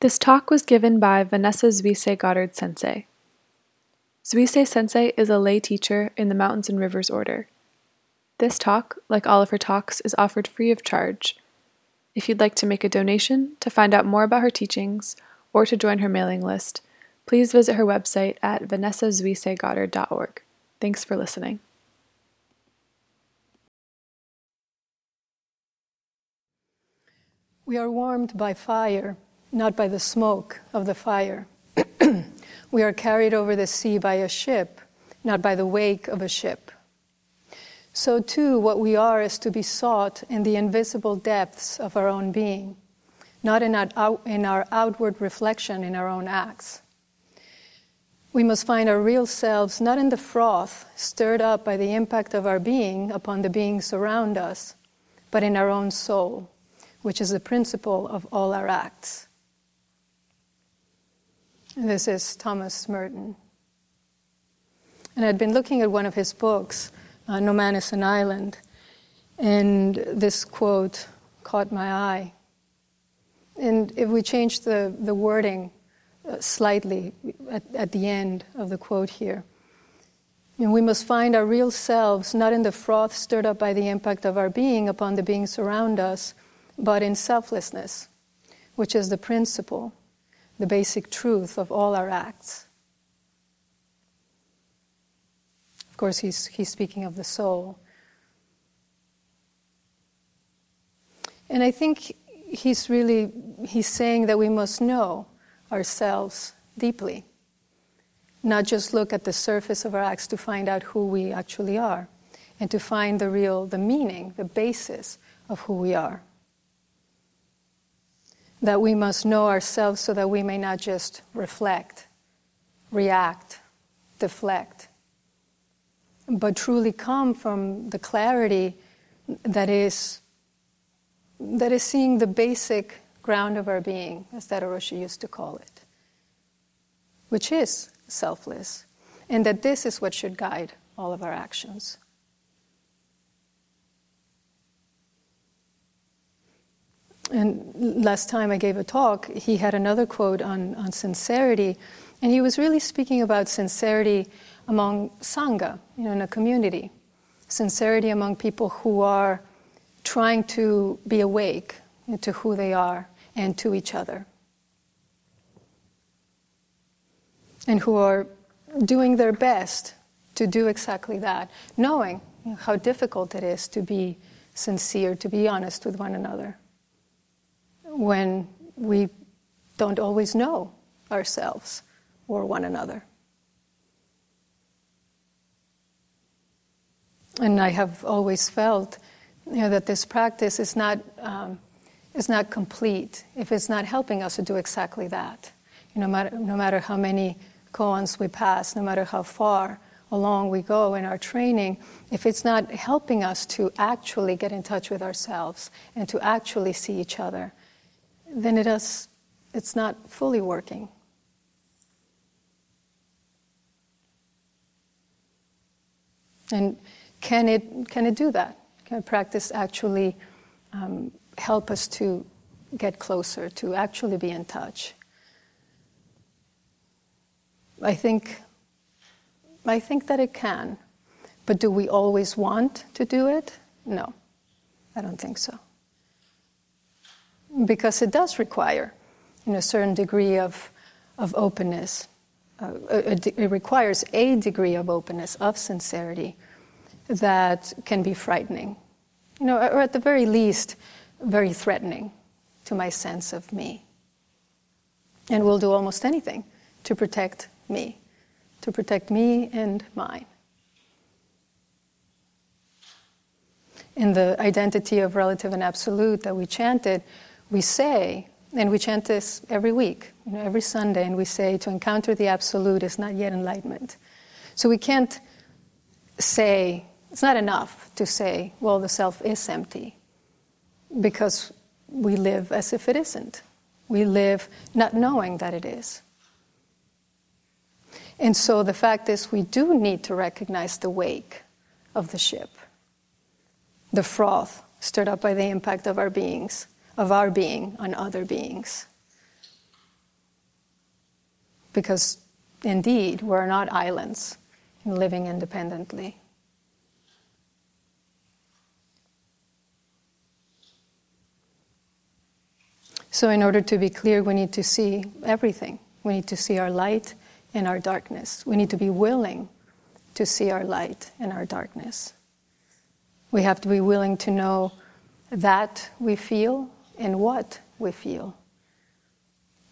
This talk was given by Vanessa Zuisei Goddard Sensei. Zuisei Sensei is a lay teacher in the Mountains and Rivers Order. This talk, like all of her talks, is offered free of charge. If you'd like to make a donation to find out more about her teachings or to join her mailing list, please visit her website at vanessazuiseigoddard.org. Thanks for listening. We are warmed by fire, not by the smoke of the fire. we are carried over the sea by a ship, not by the wake of a ship. So, too, what we are is to be sought in the invisible depths of our own being, not in our, in our outward reflection in our own acts. We must find our real selves not in the froth stirred up by the impact of our being upon the beings around us, but in our own soul, which is the principle of all our acts. This is Thomas Merton. And I'd been looking at one of his books, uh, No Man is an Island, and this quote caught my eye. And if we change the, the wording uh, slightly at, at the end of the quote here. And we must find our real selves not in the froth stirred up by the impact of our being upon the beings around us, but in selflessness, which is the principle, the basic truth of all our acts. Of course, he's, he's speaking of the soul. And I think he's really he's saying that we must know ourselves deeply. Not just look at the surface of our acts to find out who we actually are and to find the real, the meaning, the basis of who we are. That we must know ourselves so that we may not just reflect, react, deflect, but truly come from the clarity that is, that is seeing the basic ground of our being, as Daido Roshi used to call it, which is selfless, and that this is what should guide all of our actions. And last time I gave a talk, he had another quote on, on sincerity, and he was really speaking about sincerity among Sangha, you know, in a community. Sincerity among people who are trying to be awake to who they are and to each other. And who are doing their best to do exactly that, knowing you know, how difficult it is to be sincere, to be honest with one another, when we don't always know ourselves or one another. And I have always felt you know, that this practice is not um, is not complete if it's not helping us to do exactly that. You know, no, matter, no matter how many koans we pass, no matter how far along we go in our training, if it's not helping us to actually get in touch with ourselves and to actually see each other, then it is, it's not fully working. And can it, can it do that? Can practice actually um, help us to get closer, to actually be in touch. I think, I think that it can. But do we always want to do it? No, I don't think so. Because it does require you know, a certain degree of, of openness. Uh, it requires a degree of openness, of sincerity, that can be frightening. You know, or at the very least, very threatening to my sense of me. And will do almost anything to protect me, to protect me and mine. In the identity of relative and absolute that we chanted, we say, and we chant this every week, you know, every Sunday, and we say to encounter the absolute is not yet enlightenment. So we can't say, it's not enough to say, well, the self is empty because we live as if it isn't. We live not knowing that it is. And so the fact is, we do need to recognize the wake of the ship, the froth stirred up by the impact of our beings, of our being on other beings. because indeed we're not islands living independently. So, in order to be clear, we need to see everything. We need to see our light and our darkness. We need to be willing to see our light and our darkness. We have to be willing to know that we feel and what we feel,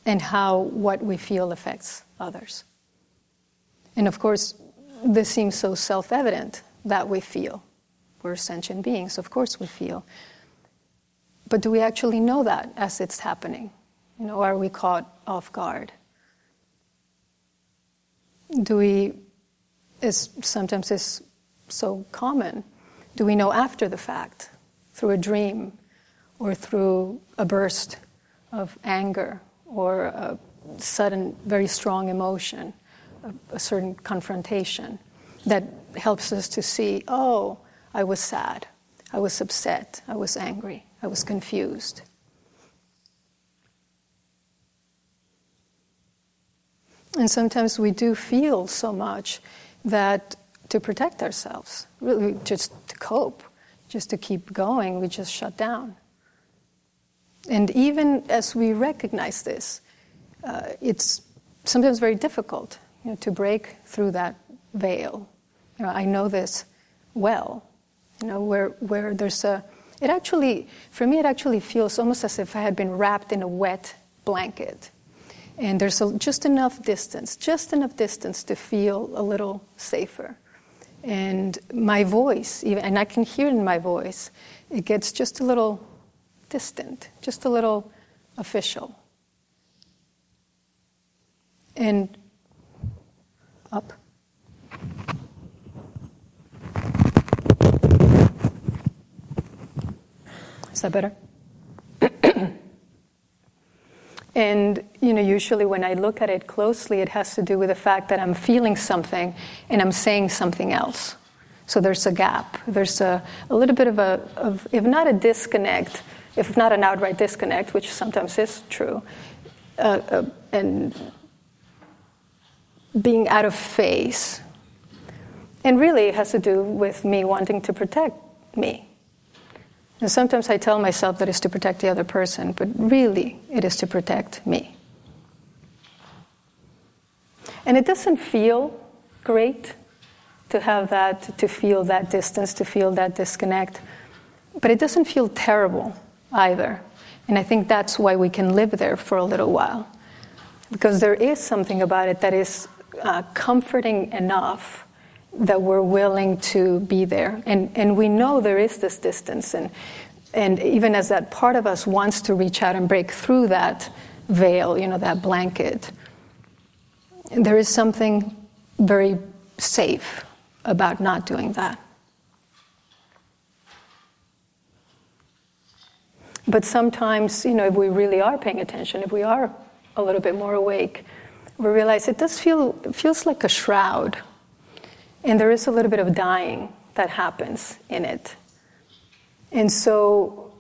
and how what we feel affects others. And of course, this seems so self evident that we feel. We're sentient beings, of course we feel. But do we actually know that as it's happening? You know, are we caught off guard? Do we, is sometimes is so common, do we know after the fact, through a dream or through a burst of anger or a sudden, very strong emotion, a, a certain confrontation that helps us to see, oh, I was sad, I was upset, I was angry. I was confused. And sometimes we do feel so much that to protect ourselves, really just to cope, just to keep going, we just shut down. And even as we recognize this, uh, it's sometimes very difficult you know, to break through that veil. You know, I know this well, you know, where, where there's a it actually, for me, it actually feels almost as if I had been wrapped in a wet blanket. And there's a, just enough distance, just enough distance to feel a little safer. And my voice, even, and I can hear in my voice, it gets just a little distant, just a little official. And up. Is that better? and you know, usually when I look at it closely, it has to do with the fact that I'm feeling something and I'm saying something else. So there's a gap. There's a, a little bit of a, of, if not a disconnect, if not an outright disconnect, which sometimes is true, uh, uh, and being out of phase. And really, it has to do with me wanting to protect me. And sometimes I tell myself that it's to protect the other person, but really it is to protect me. And it doesn't feel great to have that, to feel that distance, to feel that disconnect, but it doesn't feel terrible either. And I think that's why we can live there for a little while. Because there is something about it that is uh, comforting enough that we're willing to be there. And, and we know there is this distance. And, and even as that part of us wants to reach out and break through that veil, you know, that blanket, there is something very safe about not doing that. But sometimes, you know, if we really are paying attention, if we are a little bit more awake, we realize it does feel it feels like a shroud and there is a little bit of dying that happens in it. And so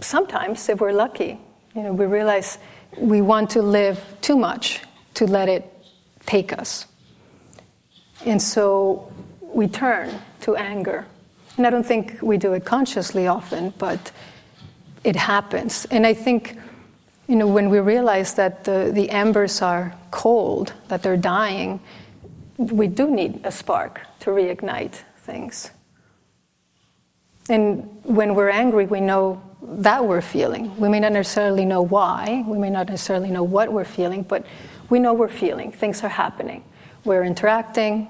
sometimes, if we're lucky, you know, we realize we want to live too much to let it take us. And so we turn to anger. And I don't think we do it consciously often, but it happens. And I think, you know, when we realize that the, the embers are cold, that they're dying, we do need a spark to reignite things. And when we're angry, we know that we're feeling. We may not necessarily know why, we may not necessarily know what we're feeling, but we know we're feeling. Things are happening. We're interacting.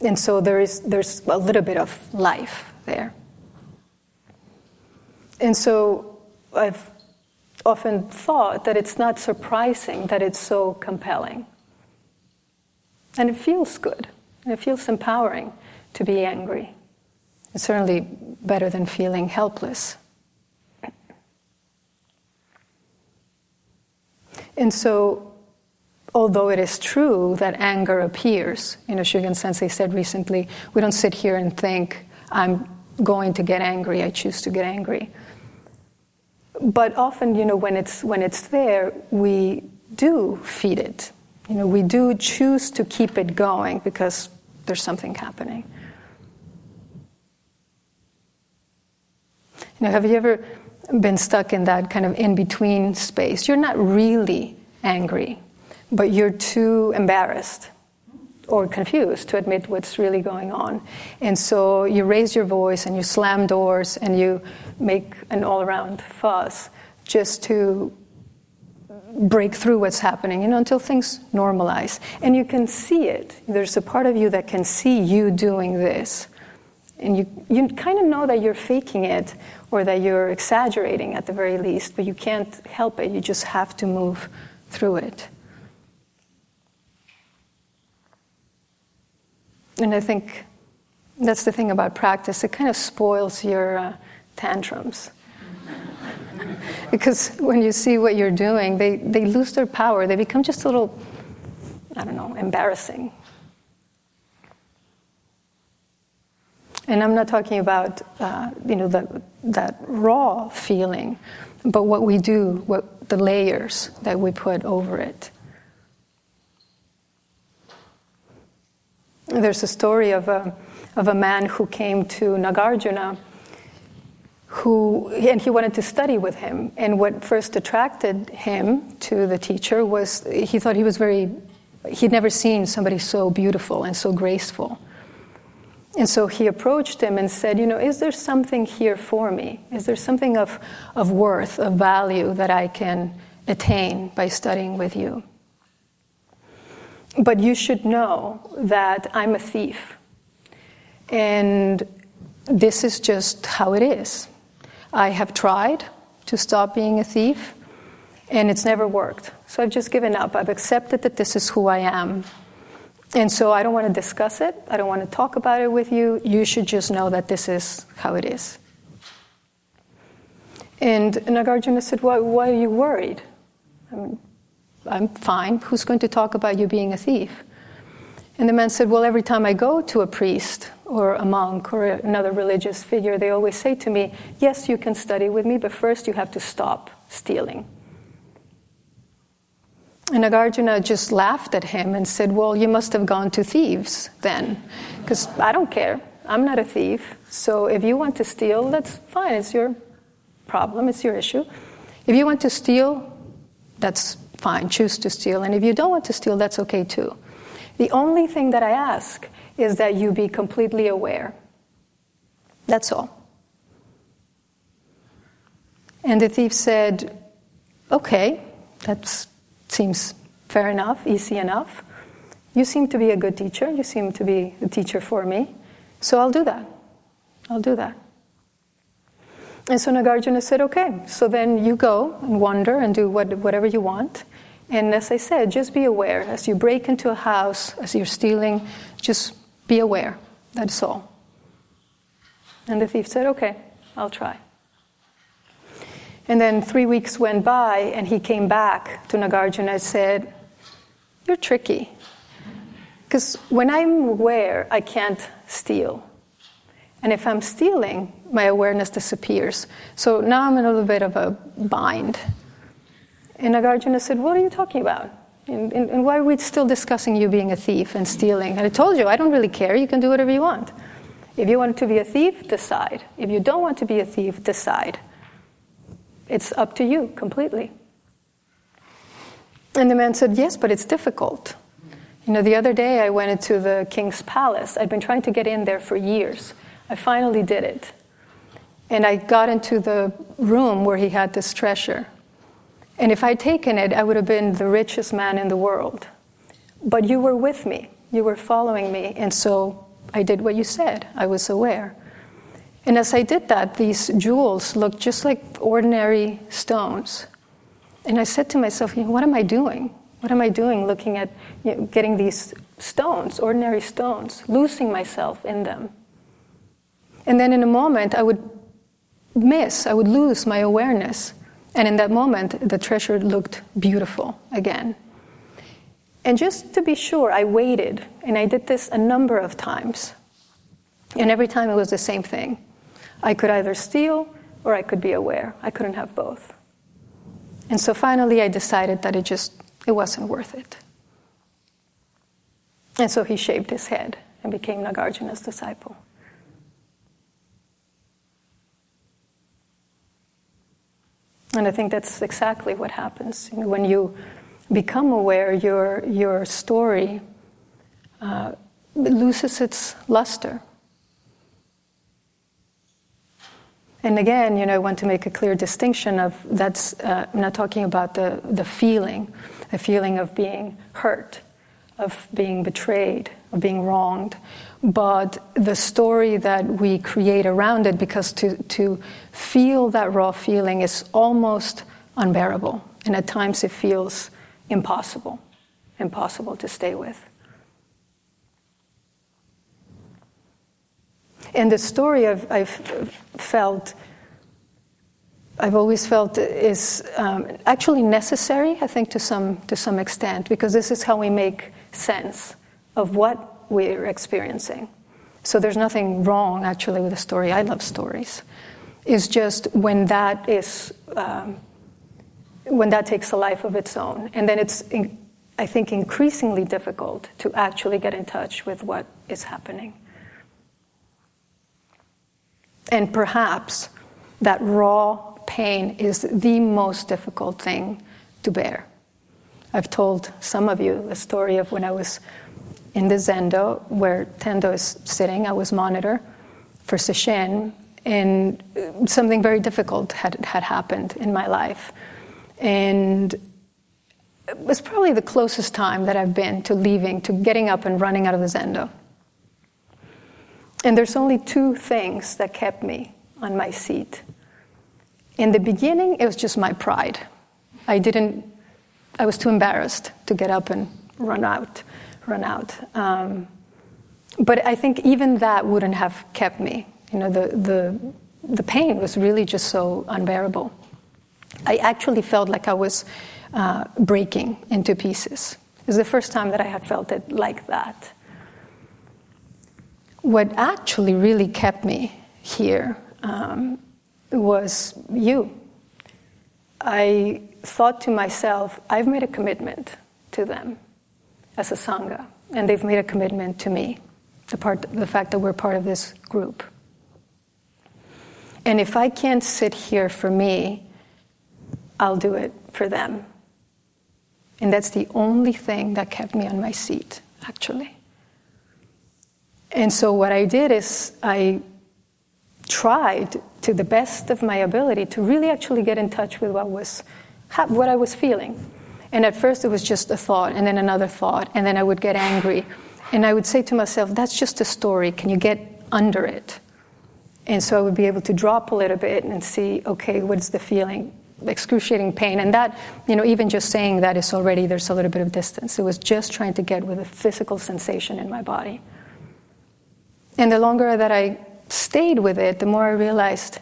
And so there is, there's a little bit of life there. And so I've often thought that it's not surprising that it's so compelling. And it feels good. And it feels empowering to be angry. It's certainly better than feeling helpless. And so, although it is true that anger appears, you know, Shugen Sensei said recently, we don't sit here and think, I'm going to get angry, I choose to get angry. But often, you know, when it's, when it's there, we do feed it. You know, we do choose to keep it going because there's something happening. You know, have you ever been stuck in that kind of in between space? You're not really angry, but you're too embarrassed or confused to admit what's really going on. And so you raise your voice and you slam doors and you make an all around fuss just to break through what's happening, you know, until things normalize. And you can see it. There's a part of you that can see you doing this. And you, you kind of know that you're faking it or that you're exaggerating at the very least, but you can't help it. You just have to move through it. And I think that's the thing about practice, it kind of spoils your uh, tantrums. because when you see what you're doing, they, they lose their power. They become just a little, I don't know, embarrassing. And I'm not talking about, uh, you know, that, that raw feeling, but what we do, what the layers that we put over it. There's a story of a, of a man who came to Nagarjuna who and he wanted to study with him. And what first attracted him to the teacher was he thought he was very he'd never seen somebody so beautiful and so graceful. And so he approached him and said you know is there something here for me? Is there something of, of worth of value that i can attain by studying with you? But you should know that i'm a thief. And this is just how it is I have tried to stop being a thief, and it's never worked. So I've just given up. I've accepted that this is who I am. And so I don't want to discuss it. I don't want to talk about it with you. You should just know that this is how it is. And Nagarjuna said, Why, why are you worried? I mean, I'm fine. Who's going to talk about you being a thief? And the man said, Well, every time I go to a priest or a monk or another religious figure, they always say to me, Yes, you can study with me, but first you have to stop stealing. And Nagarjuna just laughed at him and said, Well, you must have gone to thieves then, because I don't care. I'm not a thief. So if you want to steal, that's fine. It's your problem, it's your issue. If you want to steal, that's fine. Choose to steal. And if you don't want to steal, that's okay too. The only thing that I ask is that you be completely aware. That's all. And the thief said, Okay, that seems fair enough, easy enough. You seem to be a good teacher. You seem to be a teacher for me. So I'll do that. I'll do that. And so Nagarjuna said, Okay, so then you go and wander and do what, whatever you want. And as I said, just be aware. As you break into a house, as you're stealing, just be aware. That's all. And the thief said, Okay, I'll try. And then three weeks went by, and he came back to Nagarjuna and said, You're tricky. Because when I'm aware, I can't steal. And if I'm stealing, my awareness disappears. So now I'm in a little bit of a bind. And Nagarjuna said, What are you talking about? And, and, and, why are we still discussing you being a thief and stealing? And I told you, I don't really care. You can do whatever you want. If you want to be a thief, decide. If you don't want to be a thief, decide. It's up to you completely. And the man said, Yes, but it's difficult. You know, the other day I went into the king's palace. I'd been trying to get in there for years. I finally did it. And I got into the room where he had this treasure. And if I'd taken it, I would have been the richest man in the world. But you were with me, you were following me, and so I did what you said. I was aware. And as I did that, these jewels looked just like ordinary stones. And I said to myself, you know, what am I doing? What am I doing looking at you know, getting these stones, ordinary stones, losing myself in them? And then in a moment, I would miss, I would lose my awareness. And in that moment, the treasure looked beautiful again. And just to be sure, I waited, and I did this a number of times. And every time it was the same thing. I could either steal or I could be aware. I couldn't have both. And so finally, I decided that it just It wasn't worth it. And so he shaved his head and became Nagarjuna's disciple. And I think that's exactly what happens. When you become aware, your, your story uh, loses its luster. And again, you know, I want to make a clear distinction of that's, uh, I'm not talking about the, the feeling, the feeling of being hurt, of being betrayed, of being wronged, but the story that we create around it, because to, to feel that raw feeling is almost unbearable. And at times it feels impossible, impossible to stay with. And the story I've, I've felt, I've always felt is um, actually necessary, I think, to some, to some extent, because this is how we make sense of what we're experiencing. So there's nothing wrong, actually, with a story. I love stories. It's just when that is, um, when that takes a life of its own. And then it's, in, I think, increasingly difficult to actually get in touch with what is happening. And perhaps that raw pain is the most difficult thing to bear. I've told some of you a story of when I was in the zendo where Tendo is sitting, I was monitor for Sesshin, and uh, something very difficult had, had happened in my life. And it was probably the closest time that I've been to leaving, to getting up and running out of the zendo. And there's only two things that kept me on my seat. In the beginning, it was just my pride. I didn't, I was too embarrassed to get up and run out, run out. Um, but I think even that wouldn't have kept me. You know, the, the, the pain was really just so unbearable. I actually felt like I was uh, breaking into pieces. It was the first time that I had felt it like that what actually really kept me here um, was you. I thought to myself, I've made a commitment to them as a Sangha, and they've made a commitment to me, the, part, the fact that we're part of this group. And if I can't sit here for me, I'll do it for them. And that's the only thing that kept me on my seat, actually. And so what I did is I tried to the best of my ability to really actually get in touch with what was what I was feeling. And at first it was just a thought and then another thought and then I would get angry and I would say to myself that's just a story can you get under it? And so I would be able to drop a little bit and see okay what's the feeling excruciating pain and that you know even just saying that is already there's a little bit of distance. It was just trying to get with a physical sensation in my body. And the longer that I stayed with it, the more I realized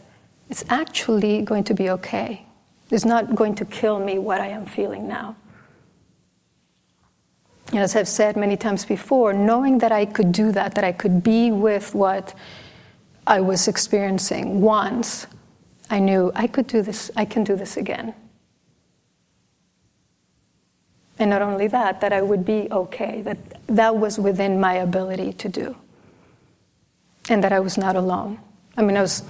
it's actually going to be okay. It's not going to kill me what I am feeling now. And as I've said many times before, knowing that I could do that, that I could be with what I was experiencing once, I knew I could do this, I can do this again. And not only that, that I would be okay, that that was within my ability to do and that I was not alone. I mean, I was,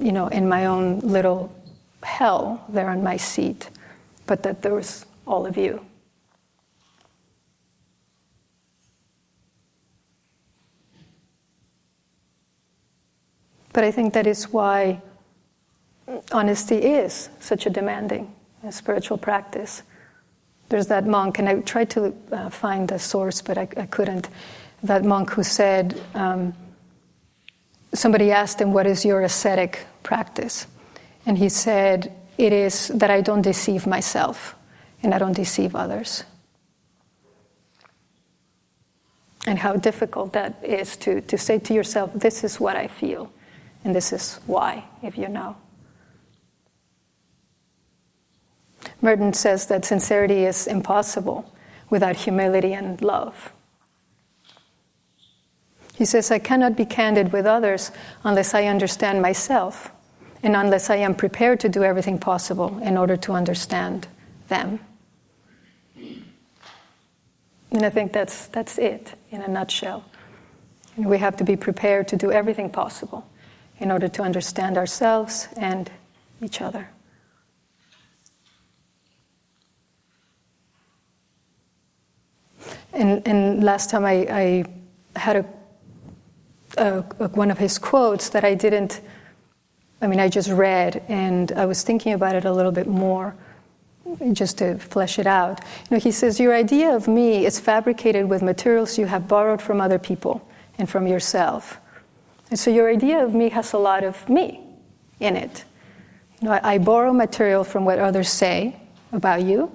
you know, in my own little hell there on my seat, but that there was all of you. But I think that is why honesty is such a demanding a spiritual practice. There's that monk, and I tried to uh, find the source, but I, I, couldn't. That monk who said, um, somebody asked him, What is your ascetic practice? And he said, It is that I don't deceive myself and I don't deceive others. And how difficult that is to, to say to yourself, This is what I feel, and this is why, if you know. Merton says that sincerity is impossible without humility and love. He says, I cannot be candid with others unless I understand myself and unless I am prepared to do everything possible in order to understand them. And I think that's, that's it in a nutshell. And we have to be prepared to do everything possible in order to understand ourselves and each other. And, and last time I, I had a, a, a, one of his quotes that I didn't, I mean, I just read and I was thinking about it a little bit more just to flesh it out. You know, he says, Your idea of me is fabricated with materials you have borrowed from other people and from yourself. And so your idea of me has a lot of me in it. You know, I, I borrow material from what others say about you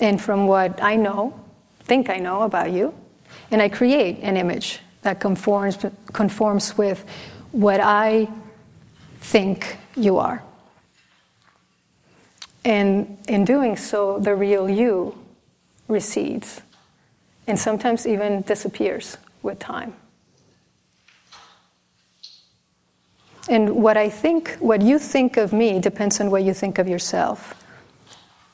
and from what I know, think I know about you, and I create an image that conforms, conforms with what I think you are. And in doing so, the real you recedes and sometimes even disappears with time. And what I think, what you think of me depends on what you think of yourself.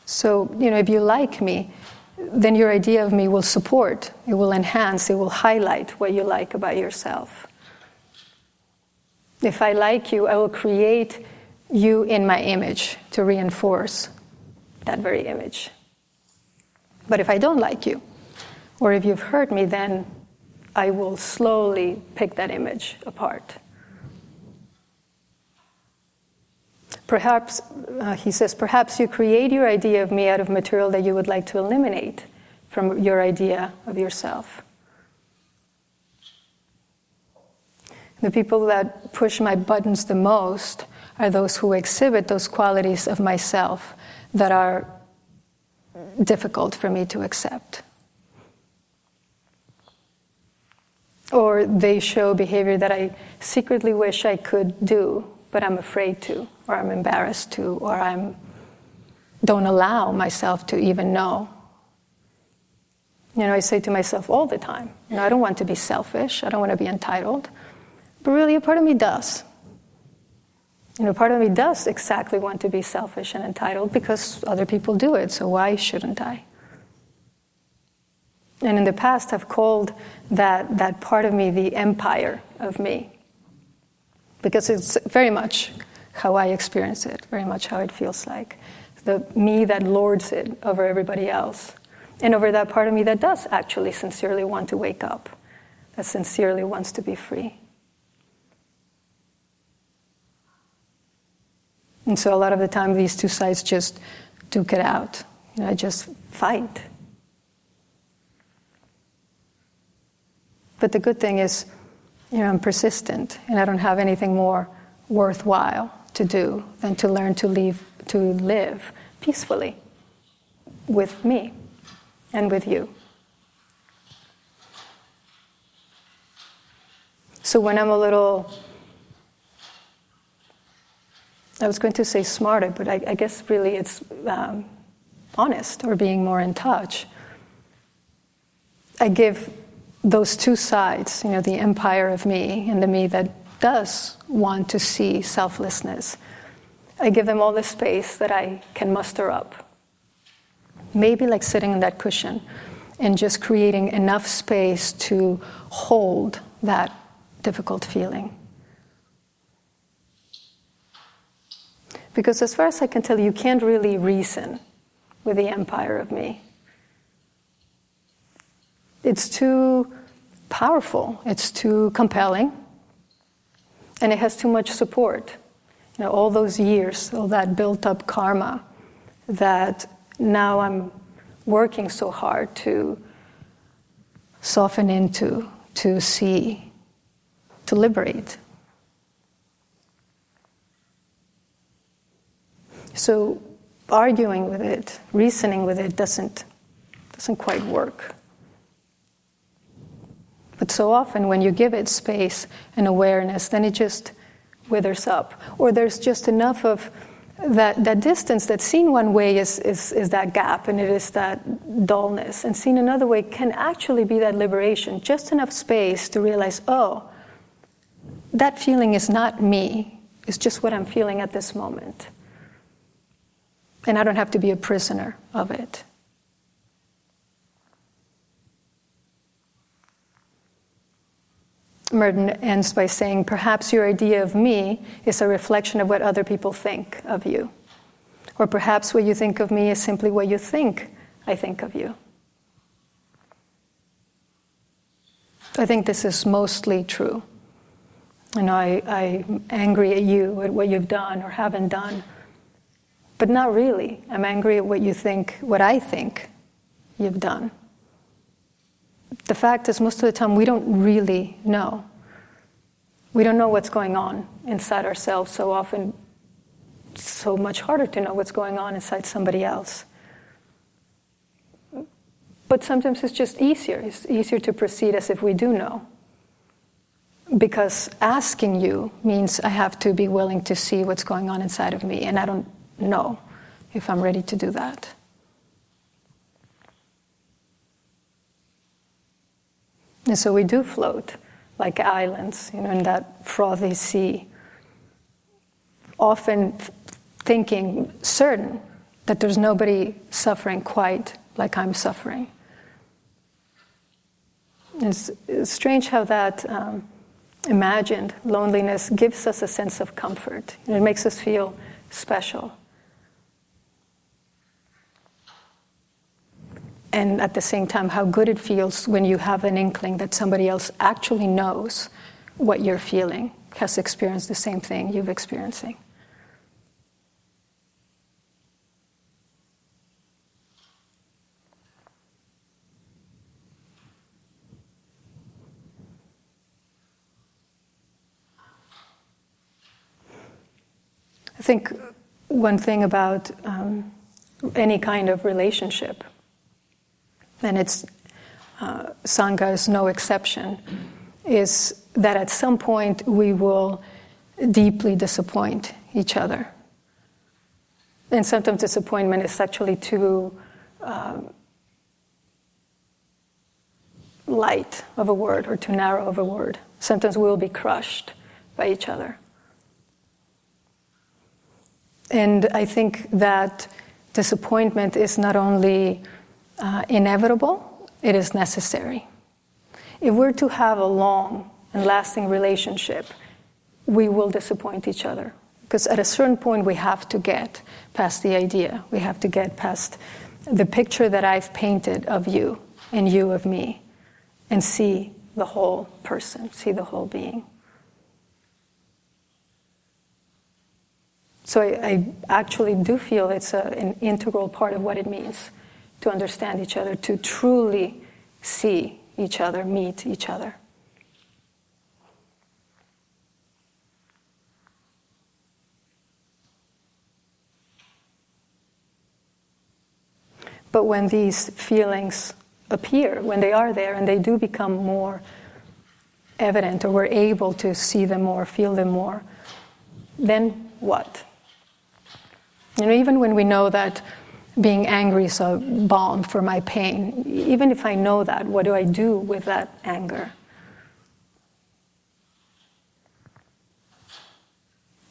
So, you know, if you like me, then your idea of me will support, it will enhance, it will highlight what you like about yourself. If I like you, I will create you in my image to reinforce that very image. But if I don't like you, or if you've hurt me, then I will slowly pick that image apart. Perhaps, uh, he says, perhaps you create your idea of me out of material that you would like to eliminate from your idea of yourself. The people that push my buttons the most are those who exhibit those qualities of myself that are difficult for me to accept. Or they show behavior that I secretly wish I could do, but I'm afraid to, or I'm embarrassed to, or I'm don't allow myself to even know. You know, I say to myself all the time, you know, I don't want to be selfish, I don't want to be entitled, but really a part of me does. You know, a part of me does exactly want to be selfish and entitled because other people do it, so why shouldn't I? And in the past, I've called that, that part of me the empire of me because it's very much how I experience it, very much how it feels like. The me that lords it over everybody else, and over that part of me that does actually sincerely want to wake up, that sincerely wants to be free. And so a lot of the time, these two sides just duke it out. You know, just fight. But the good thing is, you know, I'm persistent, and I don't have anything more worthwhile to do than to learn to live, to live peacefully with me and with you. So when I'm a little I was going to say smarter, but I, I guess really it's um, honest or being more in touch. I give those two sides, you know, the empire of me and the me that does want to see selflessness. I give them all the space that I can muster up. Maybe like sitting on that cushion and just creating enough space to hold that difficult feeling. Because as far as I can tell, you can't really reason with the empire of me. It's too powerful, it's too compelling, and it has too much support. You know, all those years, all that built up karma that now I'm working so hard to soften into, to see, to liberate. So arguing with it, reasoning with it doesn't, doesn't quite work. But so often when you give it space and awareness, then it just withers up. Or there's just enough of that, that distance that seen one way is, is, is that gap and it is that dullness. And seen another way can actually be that liberation. Just enough space to realize, oh, that feeling is not me, it's just what I'm feeling at this moment and I don't have to be a prisoner of it. Merton ends by saying, Perhaps your idea of me is a reflection of what other people think of you. Or perhaps what you think of me is simply what you think I think of you. I think this is mostly true. You know, I, I'm angry at you at what you've done or haven't done. But not really. I'm angry at what you think, what I think you've done. The fact is, most of the time, we don't really know. We don't know what's going on inside ourselves so often. So much harder to know what's going on inside somebody else. But sometimes it's just easier. It's easier to proceed as if we do know. Because asking you means I have to be willing to see what's going on inside of me, and I don't know if I'm ready to do that. And so we do float like islands, you know, in that frothy sea, often thinking certain that there's nobody suffering quite like I'm suffering. It's, strange how that um, imagined loneliness gives us a sense of comfort. it makes us feel special. And at the same time, how good it feels when you have an inkling that somebody else actually knows what you're feeling, has experienced the same thing you're experiencing. I think one thing about um, any kind of relationship and it's uh, Sangha is no exception, is that at some point we will deeply disappoint each other. And sometimes disappointment is actually too um, light of a word or too narrow of a word. Sometimes we will be crushed by each other. And I think that disappointment is not only uh, inevitable, it is necessary. If we're to have a long and lasting relationship, we will disappoint each other. Because at a certain point, we have to get past the idea. We have to get past the picture that I've painted of you and you of me and see the whole person, see the whole being. So I, I actually do feel it's a, an integral part of what it means to understand each other, to truly see each other, meet each other. But when these feelings appear, when they are there and they do become more evident, or we're able to see them more, feel them more, then what? You know, even when we know that being angry is a balm for my pain. Even if I know that, what do I do with that anger?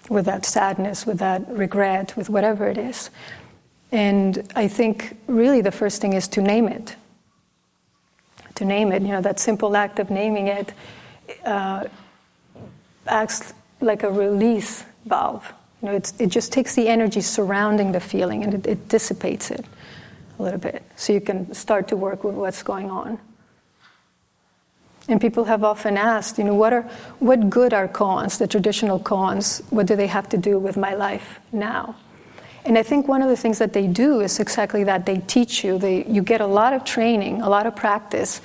With that sadness, with that regret, with whatever it is. And I think really the first thing is to name it. To name it, you know, that simple act of naming it uh, acts like a release valve it just takes the energy surrounding the feeling and it, it dissipates it a little bit so you can start to work with what's going on. And people have often asked, you know, what, are, what good are koans, the traditional koans, what do they have to do with my life now? And I think one of the things that they do is exactly that they teach you. They, you get a lot of training, a lot of practice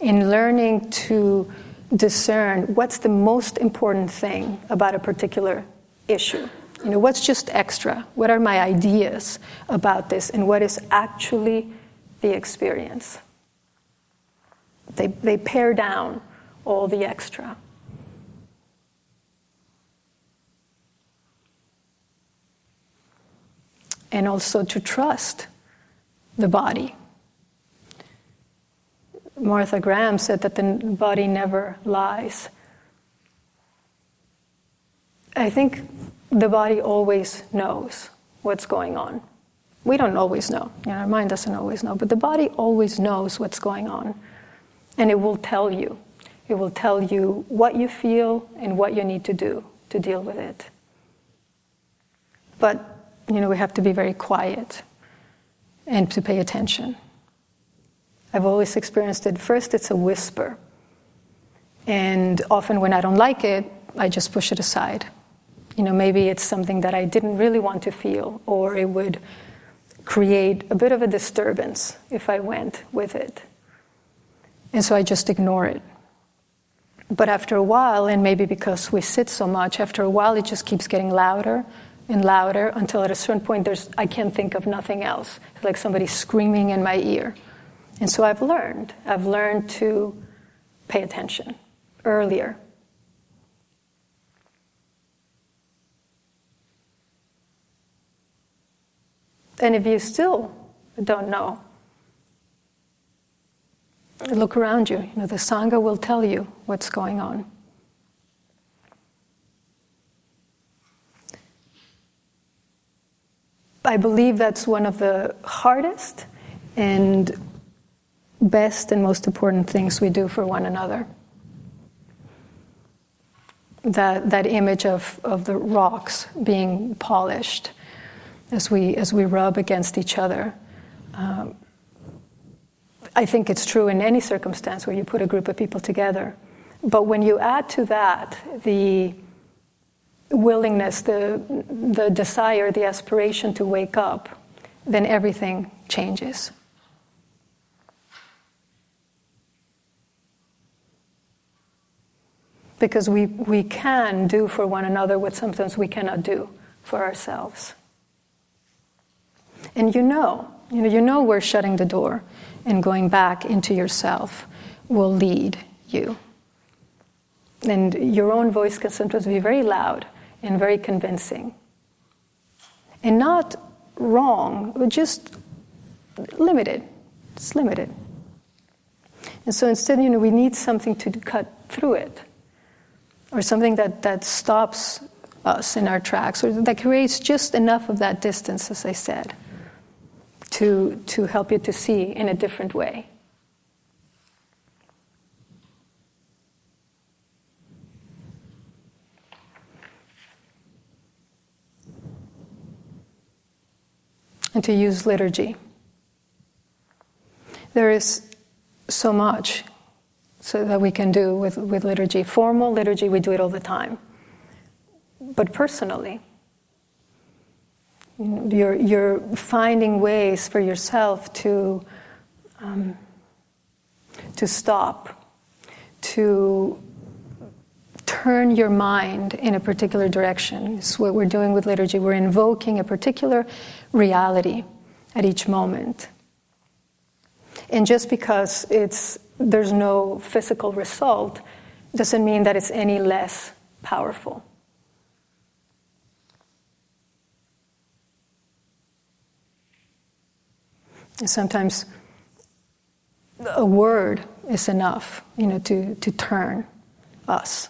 in learning to discern what's the most important thing about a particular issue. You know, what's just extra? What are my ideas about this? And what is actually the experience? They, they pare down all the extra. And also to trust the body. Martha Graham said that the body never lies. I think the body always knows what's going on. We don't always know, you know, our mind doesn't always know, but the body always knows what's going on. And it will tell you. It will tell you what you feel and what you need to do to deal with it. But, you know, we have to be very quiet and to pay attention. I've always experienced it. First, it's a whisper. And often when I don't like it, I just push it aside. You know, maybe it's something that I didn't really want to feel, or it would create a bit of a disturbance if I went with it. And so I just ignore it. But after a while, and maybe because we sit so much, after a while it just keeps getting louder and louder until at a certain point there's I can't think of nothing else. It's like somebody screaming in my ear. And so I've learned. I've learned to pay attention earlier. And if you still don't know, look around you. You know, the Sangha will tell you what's going on. I believe that's one of the hardest and best and most important things we do for one another. That, that image of, of the rocks being polished as we, as we rub against each other. Um, I think it's true in any circumstance where you put a group of people together. But when you add to that the willingness, the, the desire, the aspiration to wake up, then everything changes. Because we, we can do for one another what sometimes we cannot do for ourselves. And you know, you know, you know where shutting the door and going back into yourself will lead you. And your own voice can sometimes be very loud and very convincing. And not wrong, but just limited. It's limited. And so instead, you know, we need something to cut through it, or something that, that stops us in our tracks, or that creates just enough of that distance, as I said to, to help you to see in a different way. And to use liturgy. There is so much so that we can do with, with liturgy. Formal liturgy, we do it all the time. But personally, you're, you're finding ways for yourself to, um, to stop, to turn your mind in a particular direction. It's what we're doing with liturgy. We're invoking a particular reality at each moment. And just because it's, there's no physical result doesn't mean that it's any less powerful. Sometimes a word is enough, you know, to, to turn us,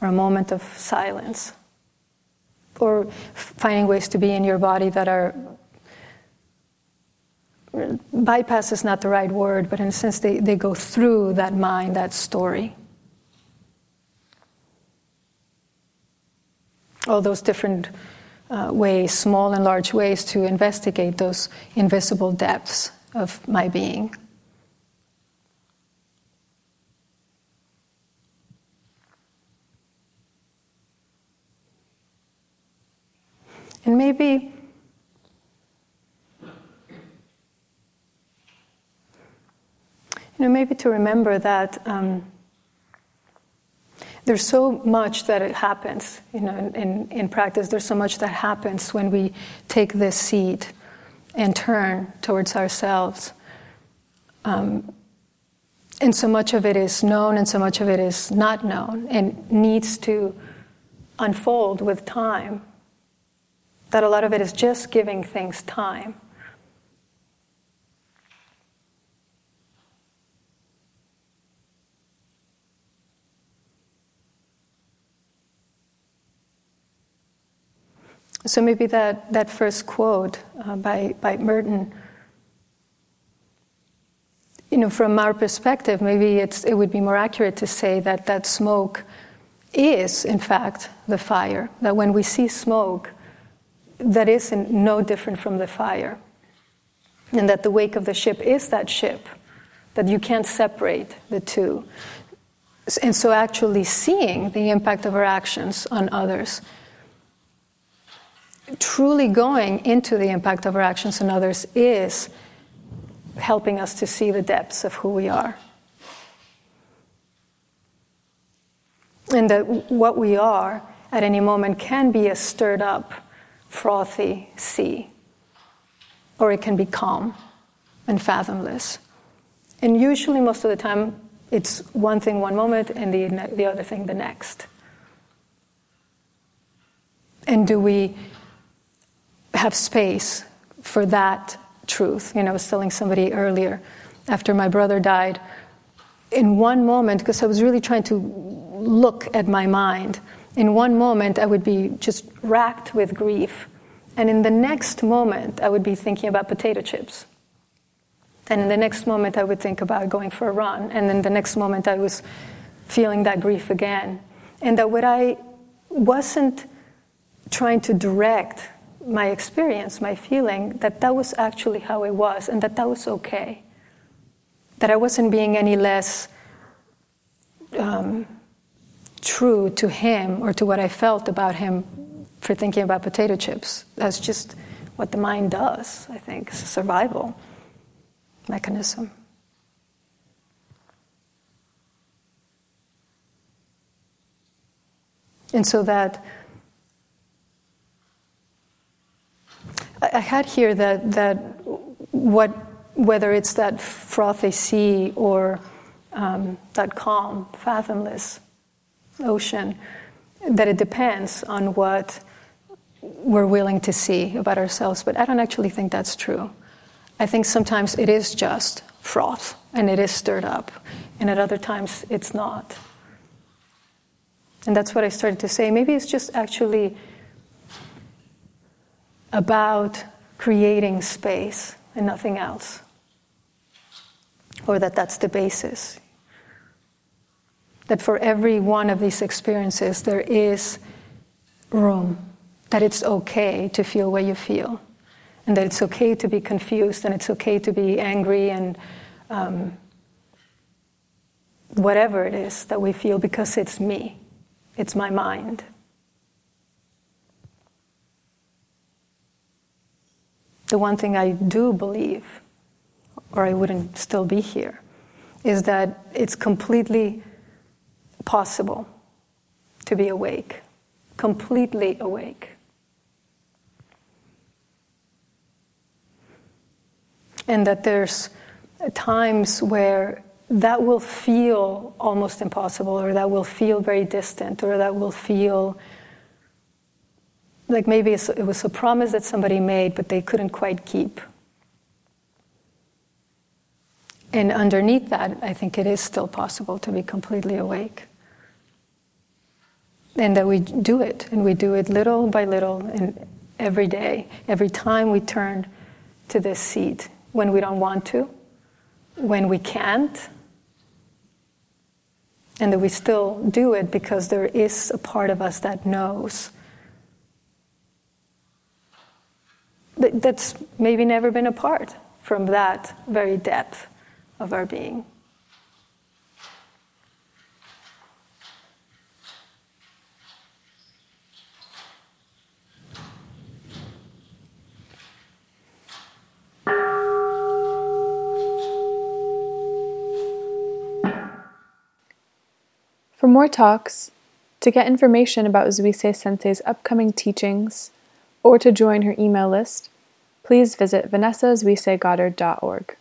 or a moment of silence, or finding ways to be in your body that are bypass is not the right word, but in a sense they, they go through that mind, that story. All those different uh, ways, small and large ways, to investigate those invisible depths of my being. And maybe you know, maybe to remember that um, there's so much that it happens, you know, in, in practice, there's so much that happens when we take this seat and turn towards ourselves. Um, and so much of it is known and so much of it is not known and needs to unfold with time. That a lot of it is just giving things time. So maybe that, that first quote uh, by, by Merton you know, from our perspective, maybe it's, it would be more accurate to say that that smoke is, in fact, the fire. That when we see smoke, that is no different from the fire. And that the wake of the ship is that ship, that you can't separate the two. And so, actually, seeing the impact of our actions on others, truly going into the impact of our actions on others, is helping us to see the depths of who we are. And that what we are at any moment can be a stirred up, frothy sea, or it can be calm and fathomless. And usually, most of the time, it's one thing one moment and the, the other thing the next. And do we have space for that truth? You know, I was telling somebody earlier, after my brother died, in one moment, because I was really trying to look at my mind, in one moment I would be just racked with grief. And in the next moment, I would be thinking about potato chips. And in the next moment, I would think about going for a run. And then the next moment, I was feeling that grief again. And that what I wasn't trying to direct my experience, my feeling, that that was actually how it was, and that that was okay. That I wasn't being any less um, true to him or to what I felt about him for thinking about potato chips. That's just what the mind does, I think, it's a survival mechanism. And so that I had here that that what whether it's that frothy sea or um, that calm, fathomless ocean, that it depends on what we're willing to see about ourselves. But I don't actually think that's true. I think sometimes it is just froth and it is stirred up, and at other times it's not. And that's what I started to say. Maybe it's just actually about creating space and nothing else. Or that that's the basis. That for every one of these experiences, there is room, that it's okay to feel what you feel and that it's okay to be confused and it's okay to be angry and um, whatever it is that we feel because it's me, it's my mind. The one thing I do believe, or I wouldn't still be here, is that it's completely possible to be awake, completely awake. and that there's times where that will feel almost impossible, or that will feel very distant, or that will feel like maybe it was a promise that somebody made, but they couldn't quite keep. And underneath that, I think it is still possible to be completely awake. And that we do it, and we do it little by little, and every day, every time we turn to this seat when we don't want to, when we can't, and that we still do it because there is a part of us that knows. That's maybe never been apart from that very depth of our being. For more talks, to get information about Zuisei Sensei's upcoming teachings, or to join her email list, please visit vanessazuiseigoddard.org.